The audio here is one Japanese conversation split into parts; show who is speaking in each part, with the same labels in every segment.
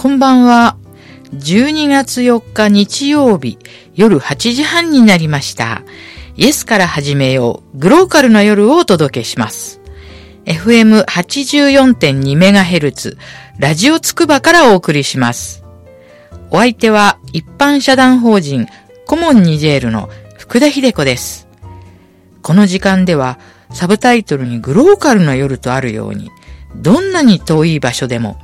Speaker 1: こんばんは。12月4日日曜日夜8時半になりました。イエスから始めよう。グローカルな夜をお届けします。FM84.2MHz ラジオつくばからお送りします。お相手は一般社団法人コモンニジェールの福田秀子です。この時間ではサブタイトルにグローカルな夜とあるように、どんなに遠い場所でも、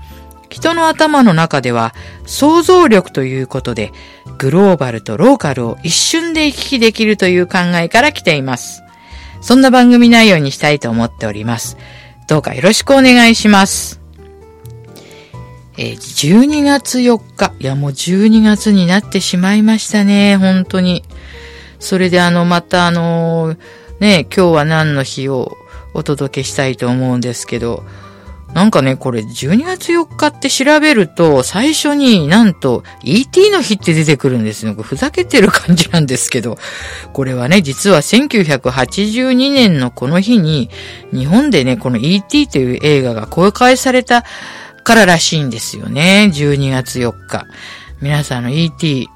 Speaker 1: 人の頭の中では想像力ということで、グローバルとローカルを一瞬で行き来できるという考えから来ています。そんな番組内容にしたいと思っております。どうかよろしくお願いします。え12月4日。いや、もう12月になってしまいましたね。本当に。それであの、またあのーね、今日は何の日をお届けしたいと思うんですけど、なんかね、これ12月4日って調べると、最初になんと ET の日って出てくるんですよ。ふざけてる感じなんですけど、これはね、実は1982年のこの日に、日本でね、この ET という映画が公開されたかららしいんですよね。12月4日。皆さんの ET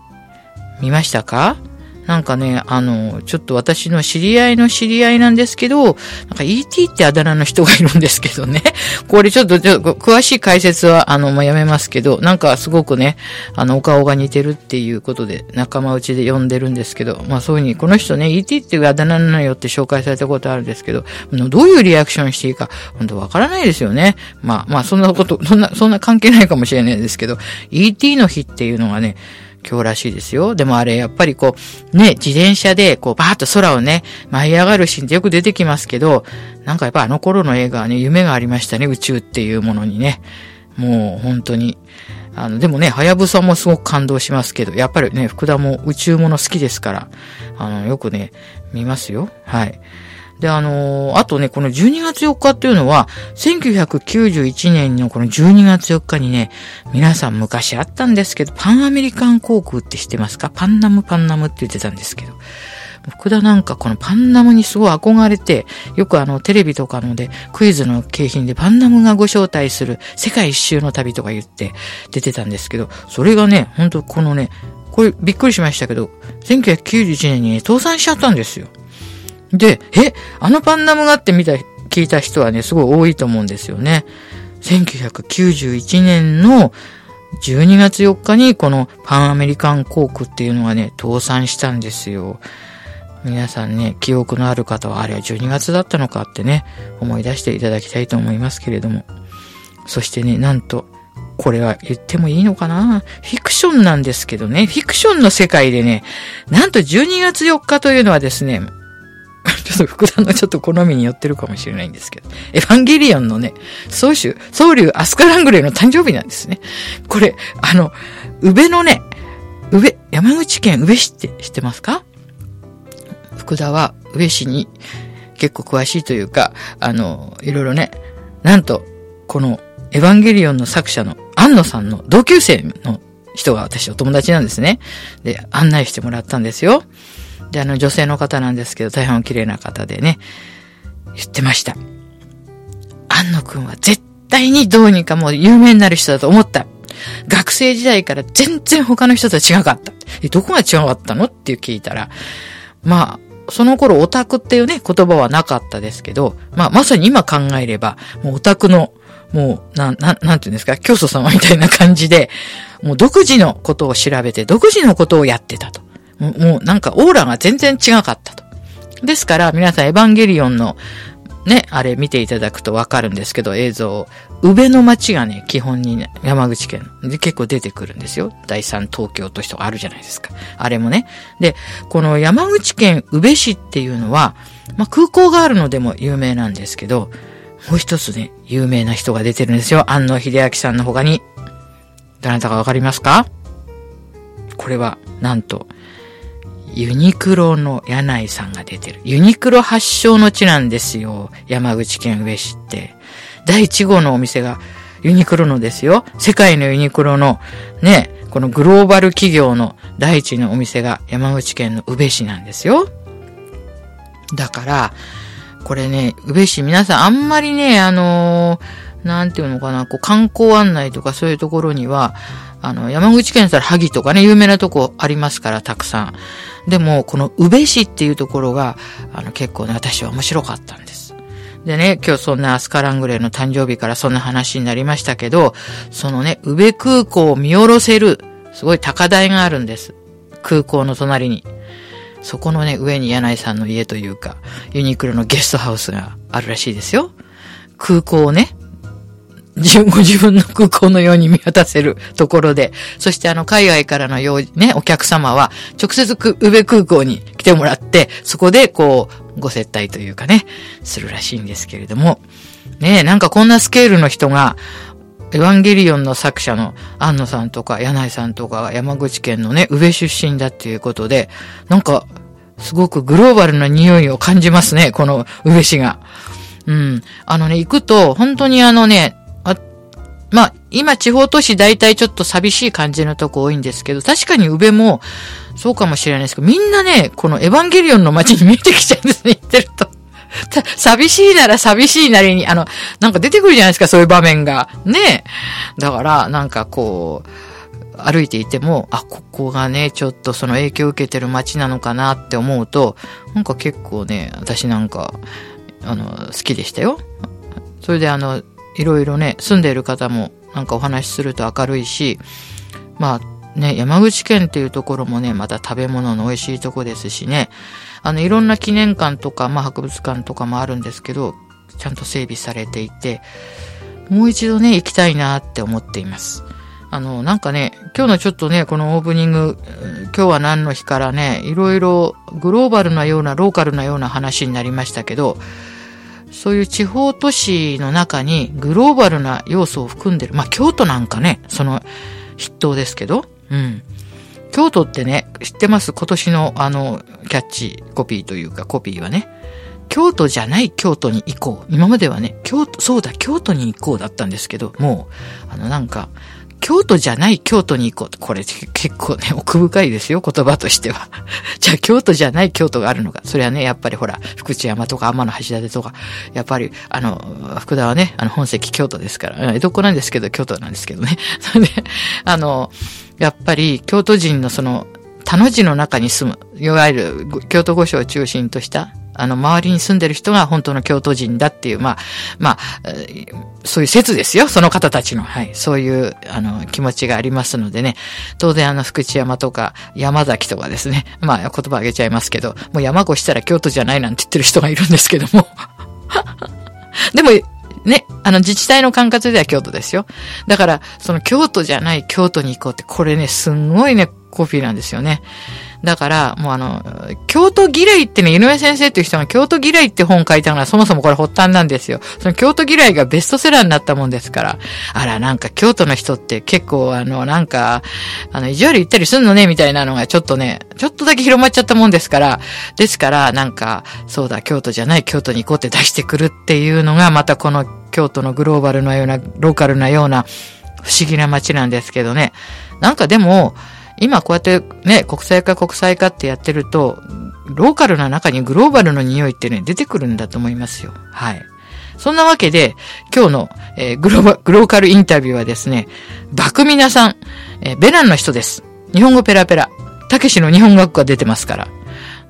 Speaker 1: 見ましたか？なんかね、あの、ちょっと私の知り合いの知り合いなんですけど、なんか ET ってあだ名の人がいるんですけどね。これちょっと、ちょ詳しい解説は、あの、まあ、やめますけど、なんかすごくね、あの、お顔が似てるっていうことで、仲間内で呼んでるんですけど、まあ、そういうふうに、この人ね、ET っていうあだ名なのよって紹介されたことあるんですけど、どういうリアクションしていいか、本当わからないですよね。まあ、まあ、そんなこと、そんな、そんな関係ないかもしれないですけど、ET の日っていうのがね、今日らしいですよ。でもあれ、やっぱりこう、ね、自転車で、こう、バーッと空をね、舞い上がるシーンってよく出てきますけど、なんかやっぱあの頃の映画はね、夢がありましたね、宇宙っていうものにね。もう、本当に。あの、でもね、はやぶさもすごく感動しますけど、やっぱりね、福田も宇宙もの好きですから、あの、よくね、見ますよ。はい。で、あのーあとね、この12月4日っていうのは、1991年のこの12月4日にね、皆さん昔あったんですけど、パンアメリカン航空って知ってますか？パンナムパンナムって言ってたんですけど、福田なんかこのパンナムにすごい憧れて、よくあのテレビとかのでクイズの景品でパンナムがご招待する世界一周の旅とか言って出てたんですけど、それがね、本当このね、これびっくりしましたけど、1991年にね、倒産しちゃったんですよ。で、え、あのパンナムがって見た、聞いた人はね、すごい多いと思うんですよね。1991年の12月4日にこのパンアメリカン航空っていうのがね、倒産したんですよ。皆さんね、記憶のある方はあれは12月だったのかってね、思い出していただきたいと思いますけれども。そしてね、なんと、これは言ってもいいのかな？フィクションなんですけどね、フィクションの世界でね、なんと12月4日というのはですね、ちょっと福田のちょっと好みに寄ってるかもしれないんですけど、エヴァンゲリオンのね、宗主、宗竜アスカラングレーの誕生日なんですね。これ、あの、宇部のね、宇部、山口県宇部市って知ってますか？福田は宇部市に結構詳しいというか、あの、いろいろね、なんと、このエヴァンゲリオンの作者の安野さんの同級生の人が私お友達なんですね。で、案内してもらったんですよ。で、あの女性の方なんですけど、大変お綺麗な方でね、言ってました。安野くんは絶対にどうにかもう有名になる人だと思った。学生時代から全然他の人とは違かった。え、どこが違かったのって聞いたら、まあ、その頃オタクっていうね、言葉はなかったですけど、まあ、まさに今考えれば、もうオタクの、もう、な、な、なんていうんですか、教祖様みたいな感じで、もう独自のことを調べて、独自のことをやってたと。もう、なんかオーラが全然違かったと。ですから、皆さんエヴァンゲリオンの、ね、あれ見ていただくとわかるんですけど、映像。宇部の街がね、基本にね、山口県で結構出てくるんですよ。第三東京都市とかあるじゃないですか。あれもね。で、この山口県宇部市っていうのは、まあ、空港があるのでも有名なんですけど、もう一つね、有名な人が出てるんですよ。安野秀明さんの他に。どなたかわかりますか？これは、なんと、ユニクロの柳井さんが出てる。ユニクロ発祥の地なんですよ。山口県上市って。第1号のお店がユニクロのですよ。世界のユニクロのね、このグローバル企業の第一のお店が山口県の宇部市なんですよ。だから、これね、宇部市皆さんあんまりね、あのーなんていうのかな、こう観光案内とかそういうところには、あの、山口県だったら萩とかね、有名なとこありますから、たくさん。でも、この宇部市っていうところが、あの、結構ね、私は面白かったんです。でね、今日そんなアスカラングレーの誕生日からそんな話になりましたけど、そのね、宇部空港を見下ろせる、すごい高台があるんです。空港の隣に。そこのね、上に柳井さんの家というか、ユニクロのゲストハウスがあるらしいですよ。空港をね、自分ご自分の空港のように見渡せるところで、そしてあの海外からのようね、お客様は直接宇部空港に来てもらって、そこでこう、ご接待というかね、するらしいんですけれども、ねなんかこんなスケールの人が、エヴァンゲリオンの作者の安野さんとか柳井さんとか山口県のね、宇部出身だっていうことで、なんか、すごくグローバルな匂いを感じますね、この宇部市が。うん。あのね、行くと、本当にあのね、まあ、今地方都市大体ちょっと寂しい感じのとこ多いんですけど、確かに宇部もそうかもしれないですけど、みんなね、このエヴァンゲリオンの街に見えてきちゃうんですね、行ってると。寂しいなら寂しいなりに、あの、なんか出てくるじゃないですか、そういう場面が。ねだから、なんかこう、歩いていても、あ、ここがね、ちょっとその影響を受けてる街なのかなって思うと、なんか結構ね、私なんか、あの、好きでしたよ。それであの、いろいろね、住んでいる方もなんかお話しすると明るいし、まあね、山口県っていうところもね、また食べ物の美味しいとこですしね、あの、いろんな記念館とか、まあ博物館とかもあるんですけど、ちゃんと整備されていて、もう一度ね、行きたいなって思っています。あの、なんかね、今日のちょっとね、このオープニング、今日は何の日からね、いろいろグローバルなような、ローカルなような話になりましたけど、そういう地方都市の中にグローバルな要素を含んでる。まあ、京都なんかね、その筆頭ですけど、うん。京都ってね、知ってます？今年のあの、キャッチコピーというかコピーはね、京都じゃない京都に行こう。今まではね、京都、そうだ、京都に行こうだったんですけど、もう、あのなんか、京都じゃない京都に行こうと。これ結構ね、奥深いですよ、言葉としては。じゃあ京都じゃない京都があるのか。それはね、やっぱりほら、福知山とか天橋立とか、やっぱり、あの、福田はね、あの、本籍京都ですから、江戸っ子なんですけど、京都なんですけどね。それで、あの、やっぱり、京都人のその、田の字の中に住む、いわゆる京都御所を中心としたあの、周りに住んでる人が本当の京都人だっていう、まあ、まあ、そういう説ですよ。その方たちの。はい。そういう、あの、気持ちがありますのでね。当然、あの、福知山とか、山崎とかですね。まあ、言葉あげちゃいますけど、もう山越したら京都じゃないなんて言ってる人がいるんですけども。でも、ね、あの自治体の管轄では京都ですよ。だから、その京都じゃない京都に行こうって、これね、すんごいね、コピーなんですよね。だから、もうあの、京都嫌いってね、井上先生っていう人が京都嫌いって本書いたのがそもそもこれ発端なんですよ。その京都嫌いがベストセラーになったもんですから。あら、なんか京都の人って結構あの、なんか、あの、意地悪言ったりすんのね、みたいなのがちょっとね、ちょっとだけ広まっちゃったもんですから。ですから、なんか、そうだ、京都じゃない京都に行こうって出してくるっていうのが、またこの京都のグローバルなような、ローカルなような、不思議な街なんですけどね。なんかでも、今こうやってね、国際化国際化ってやってると、ローカルな中にグローバルの匂いってね、出てくるんだと思いますよ。はい。そんなわけで、今日の、えー、グローバ、グローカルインタビューはですね、バクミナさん、えー、ベナンの人です。日本語ペラペラ。たけしの日本学科出てますから。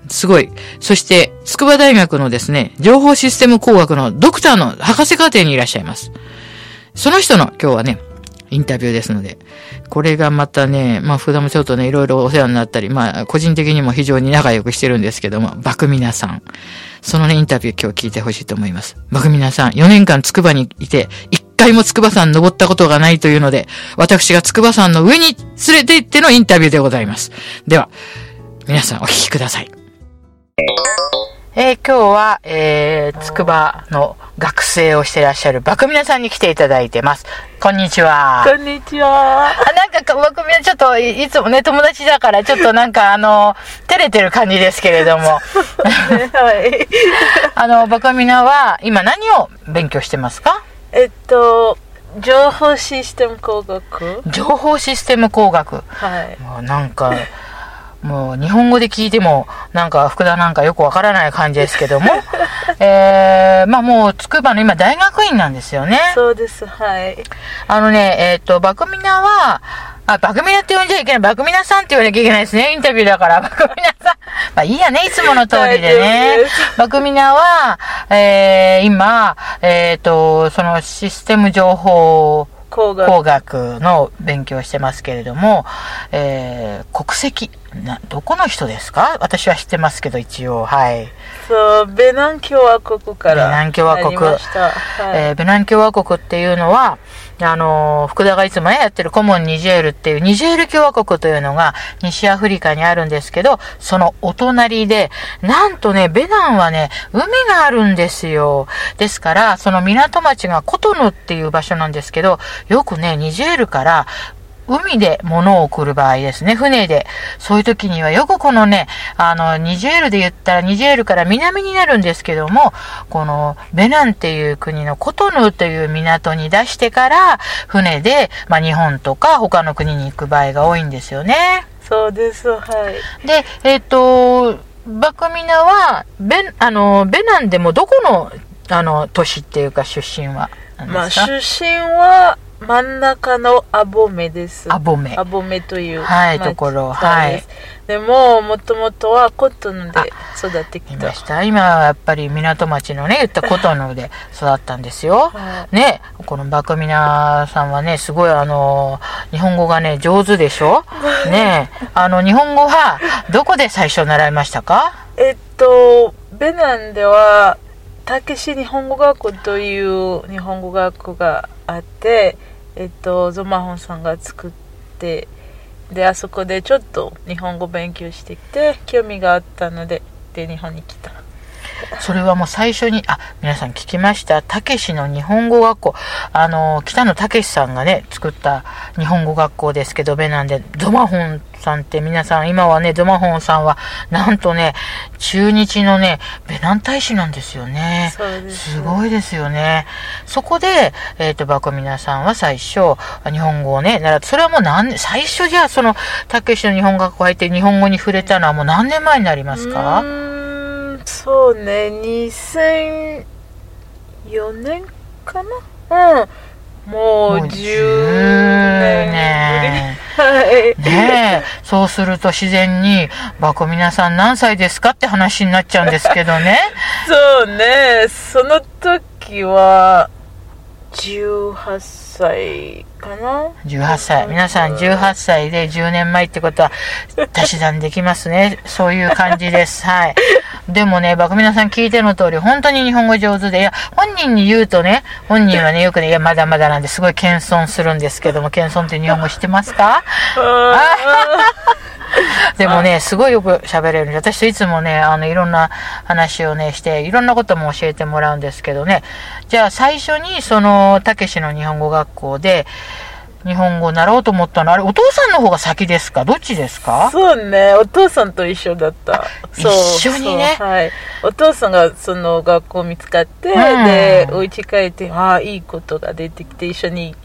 Speaker 1: すごい。そして、筑波大学のですね、情報システム工学のドクターの博士課程にいらっしゃいます。その人の今日はね、インタビューですので、これがまたね、まあ、普段もちょっとね、いろいろお世話になったり、まあ、個人的にも非常に仲良くしてるんですけども、バクミナさん。そのね、インタビュー今日聞いてほしいと思います。バクミナさん、4年間筑波にいて、1回も筑波山登ったことがないというので、私が筑波山の上に連れて行ってのインタビューでございます。では、皆さんお聞きください。えー、今日は、えー、つくばの学生をしていらっしゃるバクミナさんに来ていただいてます。こんにちは。
Speaker 2: こんにちは。あ、
Speaker 1: なんか、バクミナちょっとい、いつもね、友達だから、ちょっとなんか、あの、照れてる感じですけれども。はい。あの、バクミナは、今何を勉強してますか？
Speaker 2: えっと、情報システム工学
Speaker 1: 情報システム工学
Speaker 2: はい。
Speaker 1: なんか、もう日本語で聞いても、なんか福田なんかよくわからない感じですけども、えー、まあもう筑波の今大学院なんですよね。
Speaker 2: そうです、はい。
Speaker 1: あのね、えっ、と、バクミナは、あ、バクミナって呼んじゃいけない。バクミナさんって言わなきゃいけないですね。インタビューだから。バクミナさん。まあいいやね、いつもの通りでね。バクミナは、えー、今、えっ、と、そのシステム情報
Speaker 2: 工学。
Speaker 1: 工学の勉強をしてますけれども、えー、国籍な、どこの人ですか？私は知ってますけど、一応、はい。
Speaker 2: そう、ベナン共和国から。
Speaker 1: ベナン共和国。
Speaker 2: はい。
Speaker 1: えーベナン共和国っていうのは、あの福田がいつもね、やってるコモンニジェールっていう、ニジェール共和国というのが西アフリカにあるんですけど、そのお隣で、なんとね、ベナンはね、海があるんですよ。ですから、その港町がコトヌっていう場所なんですけど、よくね、ニジェールから海で物を送る場合ですね、船で。そういう時にはよくこのね、あの、ニジェールで言ったらニジェールから南になるんですけども、このベナンっていう国のコトヌーという港に出してから、船で、まあ日本とか他の国に行く場合が多いんですよね。
Speaker 2: そうです、はい。
Speaker 1: で、えっ、と、バクミナは、ベン、あの、ベナンでもどこの、あの、都市っていうか出身は何
Speaker 2: まあ、
Speaker 1: ですか、
Speaker 2: 出身は真ん中のアボメです。
Speaker 1: アボメ
Speaker 2: アボメという。
Speaker 1: はい
Speaker 2: 町
Speaker 1: ところ
Speaker 2: そうでも、もともとはコットンで育ってき
Speaker 1: ました。今はやっぱり港町のね、言ったコトヌで育ったんですよ。
Speaker 2: は
Speaker 1: ね、このバクミナさんはね、すごいあの、日本語がね、上手でしょ？ねあの、日本語は、どこで最初習いましたか？
Speaker 2: えっと、ベナンでは、たけし日本語学校という日本語学校があって、えっと、ゾマホンさんが作って、で、あそこでちょっと日本語勉強してきて、興味があったので、で、日本に来た。
Speaker 1: それはもう最初に、あ、皆さん聞きました。たけしの日本語学校。あの、北野たけしさんがね、作った日本語学校ですけど、ベナンで、ドマホンさんって皆さん、今はね、ドマホンさんは、なんとね、中日のね、ベナン大使なんですよね。
Speaker 2: す。
Speaker 1: すごいですよね。そこで、えっ、と、バコミナさんは最初、日本語をね、習って、それはもう何年、最初じゃあ、その、たけしの日本語学校入って日本語に触れたのはもう何年前になります
Speaker 2: う
Speaker 1: か
Speaker 2: そうね。2004年かな？うん。もう
Speaker 1: もう
Speaker 2: 10
Speaker 1: 10
Speaker 2: 年
Speaker 1: 年。
Speaker 2: はい。
Speaker 1: ねえ、そうすると自然に、バコミナさん何歳ですかって話になっちゃうんですけどね。
Speaker 2: そうね。その時は18歳かな
Speaker 1: ？18歳。皆さん18歳で10年前ってことは、足し算できますね。そういう感じです。はい。でもね、バコミナさん聞いての通り、本当に日本語上手で、いや、本人に言うとね、本人はね、よくね、いや、まだまだなんですごい謙遜するんですけども、謙遜って日本語知ってますか？でもね、すごいよく喋れる。んで、私といつもね、あの、いろんな話をね、して、いろんなことも教えてもらうんですけどね。じゃあ、最初に、その、たけしの日本語学校で、日本語を習おうと思ったのは、あれ、お父さんの方が先ですか？どっちですか？
Speaker 2: そうねお父さんと一緒だった。そう
Speaker 1: 一緒にね。
Speaker 2: はい。お父さんがその学校見つかって、
Speaker 1: うん。
Speaker 2: でお家帰ってああいいことが出てきて一緒に行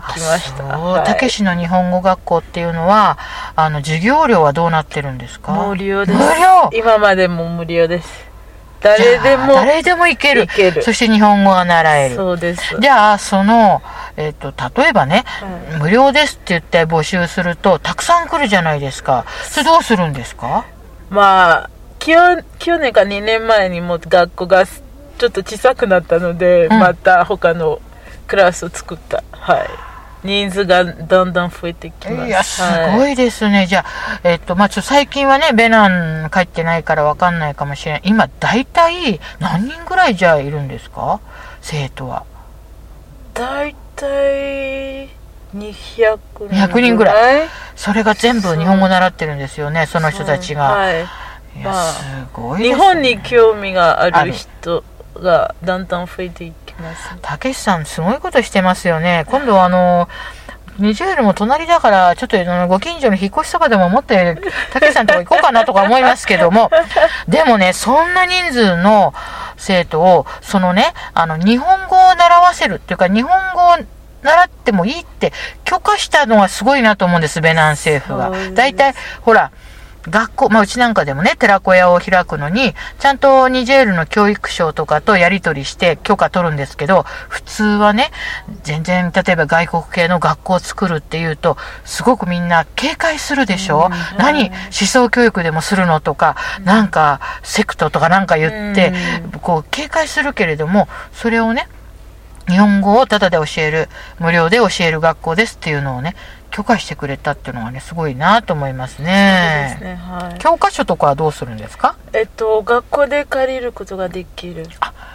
Speaker 2: きました。
Speaker 1: たけしの日本語学校っていうのは、あの、授業料はどうなってるんですか？
Speaker 2: 無料です。
Speaker 1: 無料。
Speaker 2: 今までも無料です。誰でも
Speaker 1: 誰でも行ける。
Speaker 2: 行ける。
Speaker 1: そして日本語が習える。
Speaker 2: そうです。
Speaker 1: じゃあ、その、えっ、と、例えばね、
Speaker 2: は
Speaker 1: 無料ですって言って募集すると、たくさん来るじゃないですか。それどうするんですか？
Speaker 2: まあ去去年か2年前にも学校がちょっと小さくなったので、
Speaker 1: うん。
Speaker 2: また他のクラスを作ったはい人数がどんどん増えてきます
Speaker 1: いや、す
Speaker 2: はい
Speaker 1: ごいですね。じゃあ、えっ、と、まあ、ちょ、最近はね、ベナン帰ってないからわかんないかもしれない。今、大体、何人ぐらいじゃあいるんですか？生徒は。
Speaker 2: 大体200
Speaker 1: 200人ぐらいそれが全部日本語習ってるんですよね、その人たちが。
Speaker 2: はい
Speaker 1: いや、
Speaker 2: まあ
Speaker 1: すごいね。
Speaker 2: 日本に興味があ
Speaker 1: ある
Speaker 2: る人がだんだん増えていきます
Speaker 1: たけしさん、すごいことしてますよね。今度あの、ニジェールも隣だから、ちょっとご近所の引っ越しとかでも持って、たけしさんとこ行こうかなとか思いますけども、でもね、そんな人数の生徒を、そのね、あの、日本語を習わせるっていうか、日本語を習ってもいいって許可したのがすごいなと思うんです、ベナン政府が。大体、ほら、学校、まあうちなんかでもね、寺子屋を開くのに、ちゃんとニジェールの教育省とかとやり取りして許可取るんですけど、普通はね、全然、例えば外国系の学校を作るっていうと、すごくみんな警戒するでしょ、
Speaker 2: うん。
Speaker 1: 何思想教育でもするのとか、なんかセクトとかなんか言って、こう警戒するけれども、それをね、日本語をタダで教える、無料で教える学校ですっていうのをね、許可してくれたっていうのはね、すごいなと思いますね。
Speaker 2: ねはい。
Speaker 1: 教科書とかはどうするんですか？
Speaker 2: えっと学校で借りることができる。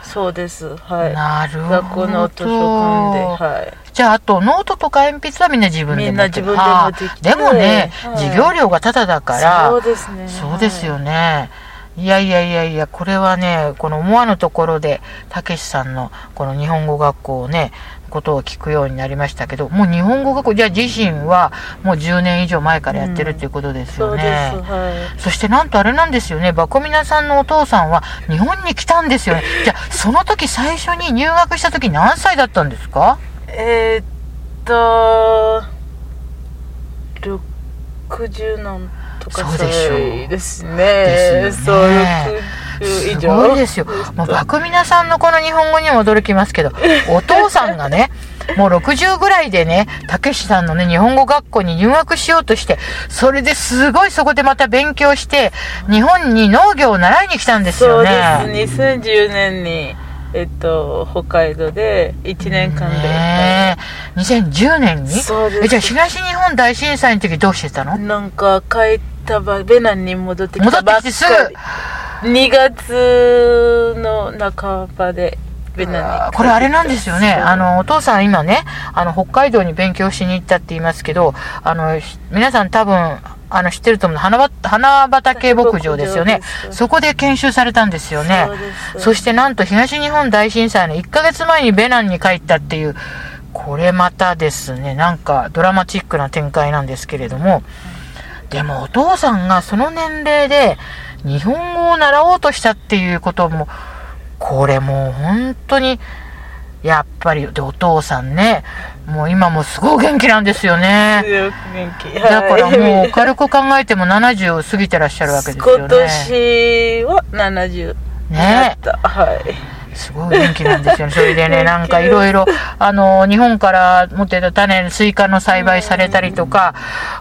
Speaker 2: そうですはい。
Speaker 1: なるほど。
Speaker 2: 学校の図書館ではい。
Speaker 1: じゃあ、あと、ノートとか鉛筆はみんな自分で持ってる。
Speaker 2: みんな自分で
Speaker 1: もね、
Speaker 2: はい。
Speaker 1: 授業料がタダだから、
Speaker 2: そうですね
Speaker 1: そうですよね。いやいやいやいや、これはね、この思わぬところで、たけしさんのこの日本語学校をね、ことを聞くようになりましたけど、もう日本語学校、じゃあ自身はもう10年以上前からやってるっていうことです
Speaker 2: そうです
Speaker 1: よね。
Speaker 2: はい。
Speaker 1: そしてなんとあれなんですよね、バコミナさんのお父さんは日本に来たんですよね。じゃあ、その時最初に入学した時何歳だったんですか？
Speaker 2: えーっと60何とか
Speaker 1: そうでしょう。
Speaker 2: 歳ですね。
Speaker 1: ですよ
Speaker 2: そう
Speaker 1: ね
Speaker 2: 60以
Speaker 1: す
Speaker 2: 上
Speaker 1: ごいですよ。もうバクミナさんのこの日本語にも驚きますけど、お父さんがね、もう60ぐらいでね、たけしさんのね、日本語学校に入学しようとして、それですごいそこでまた勉強して、日本に農業を習いに来たんです
Speaker 2: そう
Speaker 1: よね。
Speaker 2: です2010年にえっと北海道で1年間で、
Speaker 1: ねえ。2010年に？
Speaker 2: そうです。
Speaker 1: えじゃあ東日本大震災の時どうしてたの？
Speaker 2: なんか帰ったばベナンに戻ってき
Speaker 1: 戻って
Speaker 2: たばっかり。
Speaker 1: きてすぐ
Speaker 2: 2月の半ばで
Speaker 1: これあれなんですよね。あの、お父さん今ね、あの、北海道に勉強しに行ったって言いますけど、あの、し皆さん多分、あの、知ってると思う花ば花畑牧場ですよね。そこで研修されたんですよね。
Speaker 2: そ
Speaker 1: してなんと東日本大震災の1ヶ月前にベナンに帰ったっていう、これまたですね、なんかドラマチックな展開なんですけれども、でもお父さんがその年齢で日本語を習おうとしたっていうことも、これもう本当に、やっぱり、で、お父さんね、もう今もすごい元気なんですよね。
Speaker 2: 元気
Speaker 1: だからもう
Speaker 2: う
Speaker 1: 軽く考えても70を過ぎてらっしゃるわけですよね。
Speaker 2: 今年は70
Speaker 1: ね
Speaker 2: なったはい
Speaker 1: すごい元気なんですよね。それでね、なんかいろいろ、あの、日本から持ってた種、スイカの栽培されたりとか、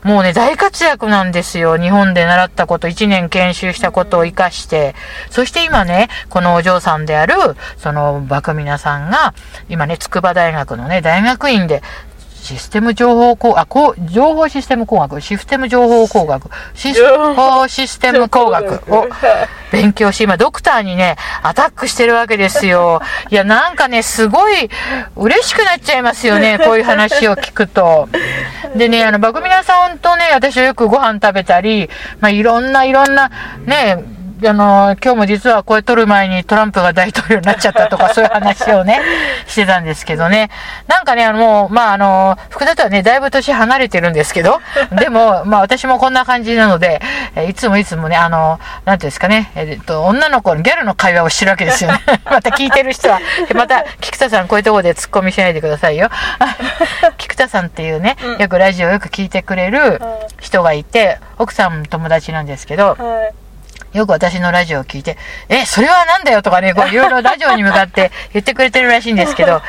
Speaker 1: もうね、大活躍なんですよ。日本で習ったこと、1年研修したことを活かして。そして今ね、このお嬢さんである、その、バクミナさんが、今ね、筑波大学のね、大学院で、システム情報工、あ、こう、情報システム工学、システム情報工学、シスシステム工学を勉強し、今ドクターにね、アタックしてるわけですよ。いや、なんかね、すごい嬉しくなっちゃいますよね、こういう話を聞くと。でね、あの、バクミナさんとね、私はよくご飯食べたり、まあ、いろんな、いろんな、ね、あの、今日も実はこれ撮る前にトランプが大統領になっちゃったとか、そういう話をね、してたんですけどね。なんかね、あの、もう、まあ、あの、福田とはね、だいぶ年離れてるんですけど、でも、まあ、私もこんな感じなので、えいつもいつもね、あの、なんていうんですかね、えっと、女の子のギャルの会話をしてるわけですよね。また聞いてる人は、また、菊田さん、こういうところで突っ込みしないでくださいよ。菊田さんっていうね、よくラジオよく聞いてくれる人がいて、奥さんも友達なんですけど、
Speaker 2: はい
Speaker 1: よく私のラジオを聞いて、え、それはなんだよとかね、こういろいろラジオに向かって 言ってくれてるらしいんですけど、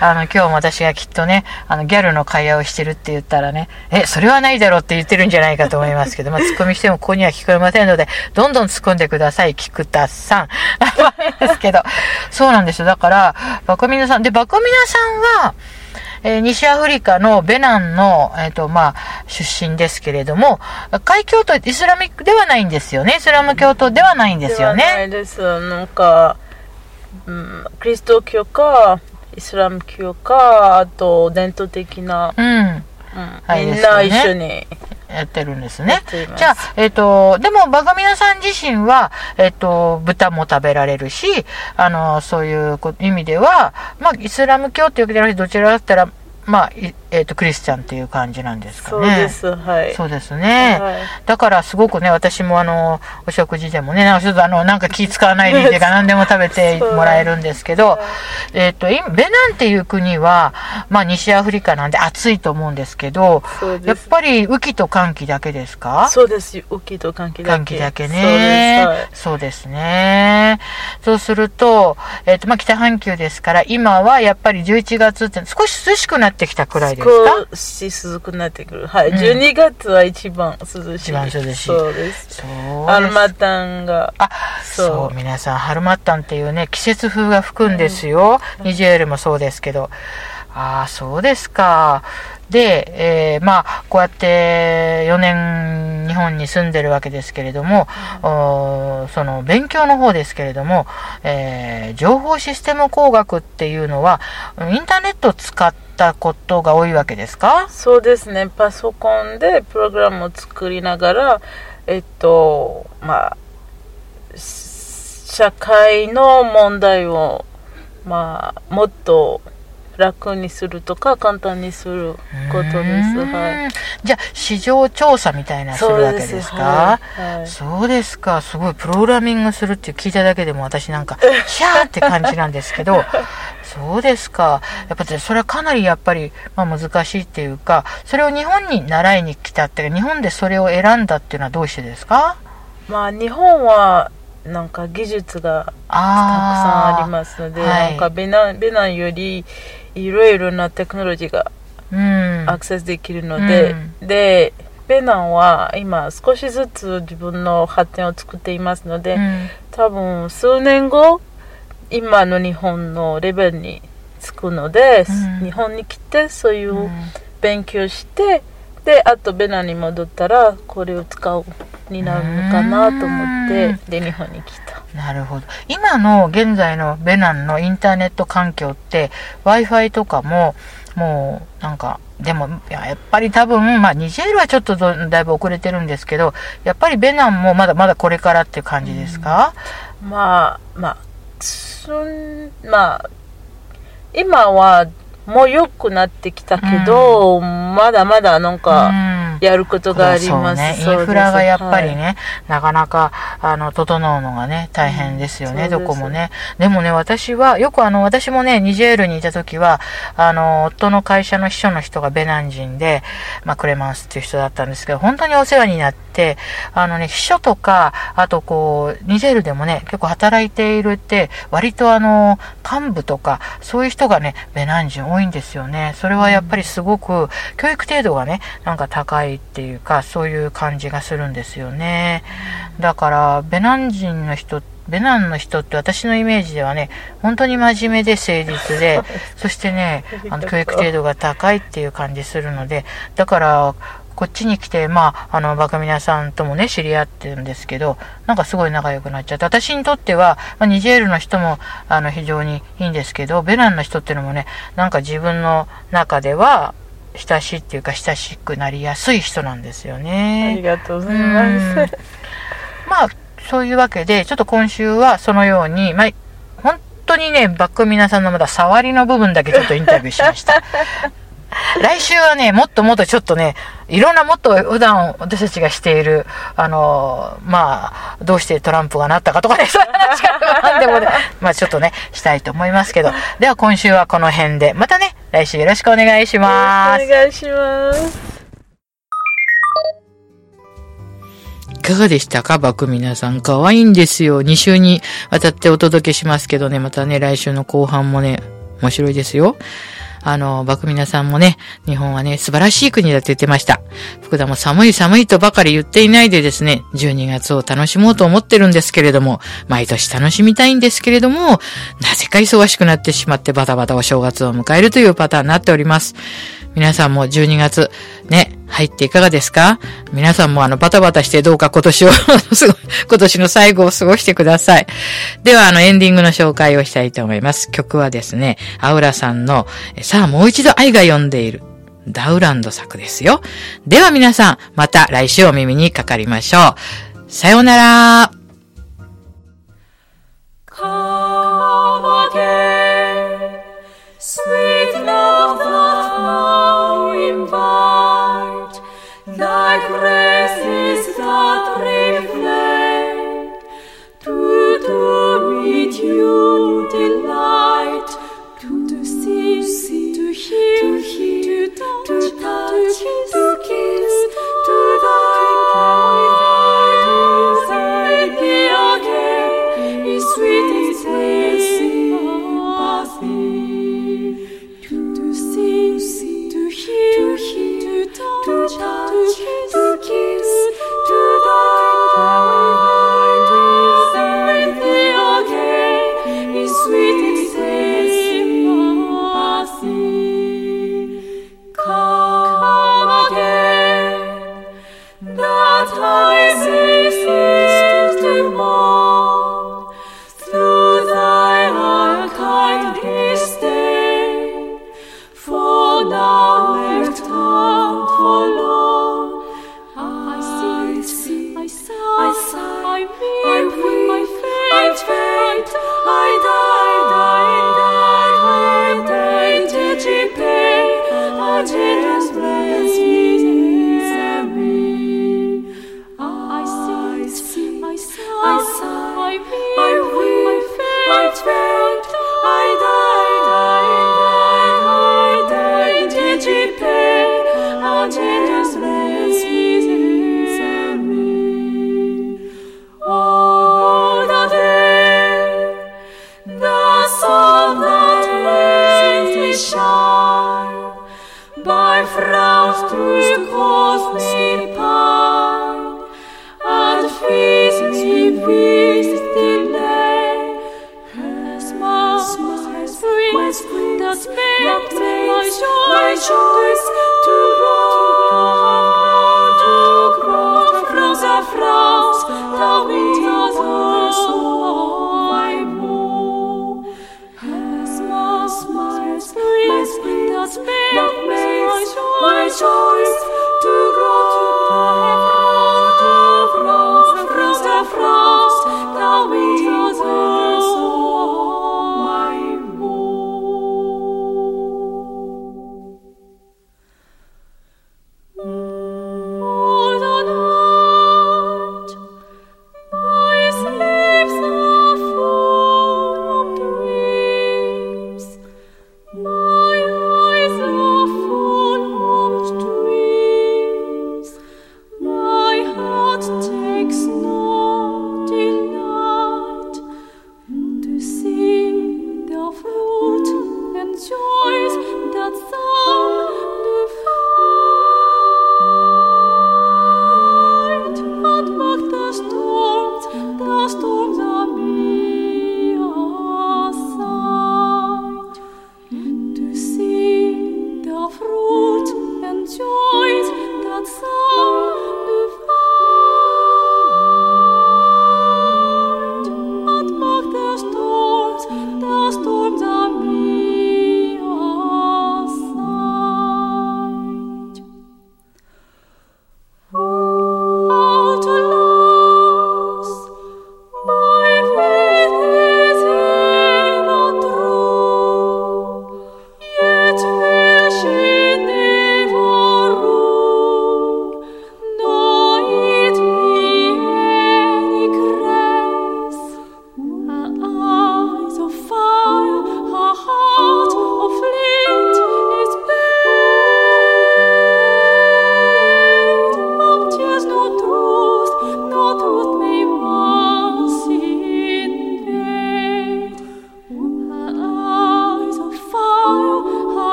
Speaker 1: あの、今日も私がきっとね、あの、ギャルの会話をしてるって言ったらね、え、それはないだろうって言ってるんじゃないかと思いますけど、まあ、突っ込みしてもここには聞こえませんので、どんどん突っ込んでください、菊田さん。ですけど、そうなんですよ。だから、バコミナさん、で、バコミナさんは、えー西アフリカのベナンの、えっ、と、まあ、出身ですけれども、海教徒、イスラミックではないんですよね。イスラム教徒ではないんですよ
Speaker 2: ではな
Speaker 1: ね。
Speaker 2: いですなんか、うん、キリスト教かイスラム教かあと伝統的な、
Speaker 1: うん。
Speaker 2: うん。
Speaker 1: はい
Speaker 2: みんな一緒に
Speaker 1: やってるんです
Speaker 2: や
Speaker 1: ねじゃあ、えっ、と、でも、バカミナさん自身は、えっ、と、豚も食べられるし、あの、そういうこ意味では、まあ、イスラム教っていうわけじゃなくて、どちらだったら、まあ、いえっ、と、クリスチャンっていう感じなんですか
Speaker 2: そう
Speaker 1: ね。
Speaker 2: です。はい。
Speaker 1: そうですね。
Speaker 2: はい
Speaker 1: だからすごくね、私もあの、お食事でもね、なんかちょっとあの、なんか気使わないでいいか 何でも食べてもらえるんですけど、えっ、と、今ベナンっていう国は、まあ西アフリカなんで暑いと思うんですけど。やっぱり雨季と寒気だけですか？
Speaker 2: そうです。雨季と寒気だけ。
Speaker 1: 寒気だけね。
Speaker 2: そうです。
Speaker 1: そうですね。そうすると、えっ、と、まあ、北半球ですから、今はやっぱり11月って少し涼しくなってきたくらいですか
Speaker 2: 少し涼くなってくる。はい。
Speaker 1: うん
Speaker 2: 12月は一番涼しい。
Speaker 1: 一番涼しい
Speaker 2: そうです。
Speaker 1: そうです。
Speaker 2: アルマタンが。
Speaker 1: あ、
Speaker 2: そう
Speaker 1: そう、皆さん、ハルマタンっていうね、季節風が吹くんですよ。ニジェールもそうですけど。ああ、そうですか。で、えーまあ、こうやって4年日本に住んでるわけですけれども、おーその勉強の方ですけれども、えー情報システム工学っていうのは、インターネットを使ってたことが多いわけですか？
Speaker 2: そうですね。パソコンでプログラムを作りながら、えっと、まあ、社会の問題を、まあ、もっと楽にするとか簡単にすることです。はい。
Speaker 1: じゃあ、市場調査みたいなするわけですか？
Speaker 2: はいはい
Speaker 1: そうですか。すごい。プログラミングするって聞いただけでも私なんか、シャーって感じなんですけど、そうですか。やっぱりそれはかなりやっぱり、まあ、難しいっていうか、それを日本に習いに来たっていうか、日本でそれを選んだっていうのはどうしてですか？
Speaker 2: まあ、日本は、なんか技術がたくさんあり
Speaker 1: あ
Speaker 2: ますので、
Speaker 1: はい
Speaker 2: なんかベナンベナンよりいろいろなテクノロジーが。アクセスできるので、でベナンは今少しずつ自分の発展を作っていますので、
Speaker 1: うん。
Speaker 2: 多分数年後今の日本のレベルにつくので、
Speaker 1: うん。
Speaker 2: 日本に来てそういううん。勉強してであとベナンに戻ったらこれを使うになるのかなと思って、
Speaker 1: うん。
Speaker 2: で日本に来た
Speaker 1: なるほど。今の現在のベナンのインターネット環境って、Wi-Fi とかも、もう、なんか、でも、いややっぱり多分、まあ、ニジェールはちょっとどだいぶ遅れてるんですけど、やっぱりベナンもまだまだこれからっていう感じですか、
Speaker 2: まあまあすんまあ今はもう良くなってきたけど、まだまだなんか
Speaker 1: うん
Speaker 2: やることがあります、
Speaker 1: そうね。インフラがやっぱりね、
Speaker 2: はい
Speaker 1: なかなか、あの、整うのがね、大変ですよね、
Speaker 2: うん
Speaker 1: どこもね。でもね、私は、よくあの、私もね、ニジェールにいた時は、あの、夫の会社の秘書の人がベナン人で、まあ、クレマンスっていう人だったんですけど、本当にお世話になって、あのね、秘書とか、あとこう、ニジェールでもね、結構働いているって、割とあの、幹部とか、そういう人がね、ベナン人多いんですよね。それはやっぱりすごく、教育程度がね、なんか高いっていうか、そういう感じがするんですよね。だから、ベナン人の人、ベナンの人って私のイメージではね、本当に真面目で誠実で、そしてね、あの教育程度が高いっていう感じするので、だから、こっちに来て、まあ、あの、バカミナさんともね、知り合ってるんですけど、なんかすごい仲良くなっちゃって、私にとっては、まあ、ニジェールの人も、あの、非常にいいんですけど、ベナンの人っていうのもね、なんか自分の中では、親しいっていうか、親しくなりやすい人なんですよ
Speaker 2: あり
Speaker 1: ね。
Speaker 2: がとうござい
Speaker 1: うん
Speaker 2: ます
Speaker 1: まあ、そういうわけで、ちょっと今週はそのように、まあ、本当にね、バックミナさんのまだ触りの部分だけちょっとインタビューしました。来週はね、もっともっとちょっとね、いろんなもっと普段私たちがしている、あの、まあ、どうしてトランプがなったかとかね、そういう話がなんでもね、まあちょっとね、したいと思いますけど。では今週はこの辺で、またね、来週よろしくお願いします
Speaker 2: お。願いします
Speaker 1: いかがでしたか？バクミナさん。可愛いんですよ。2週にわたってお届けしますけどね、またね、来週の後半もね、面白いですよ。あの、バクミナさんもね、日本はね、素晴らしい国だって言ってました。福田も寒い寒いとばかり言っていないでですね、12月を楽しもうと思ってるんですけれども、毎年楽しみたいんですけれども、なぜか忙しくなってしまってバタバタお正月を迎えるというパターンになっております。皆さんも12月、ね、入っていかがですか？皆さんもあの、バタバタしてどうか今年を 今年の最後を過ごしてください。では、あの、エンディングの紹介をしたいと思います。曲はですね、アウラさんの、さあ、もう一度愛が呼んでいる、ダウランド作ですよ。では皆さん、また来週お耳にかかりましょう。さようなら。
Speaker 2: hear, to touch, to touch his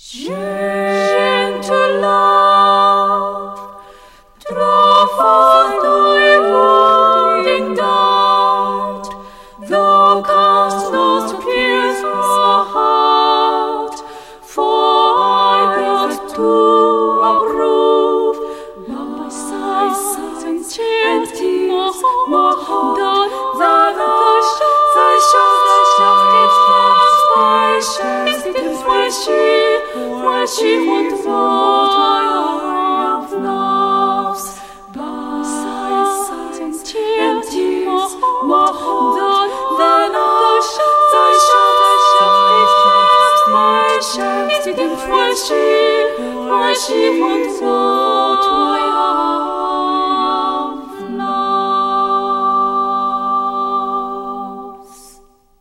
Speaker 2: Je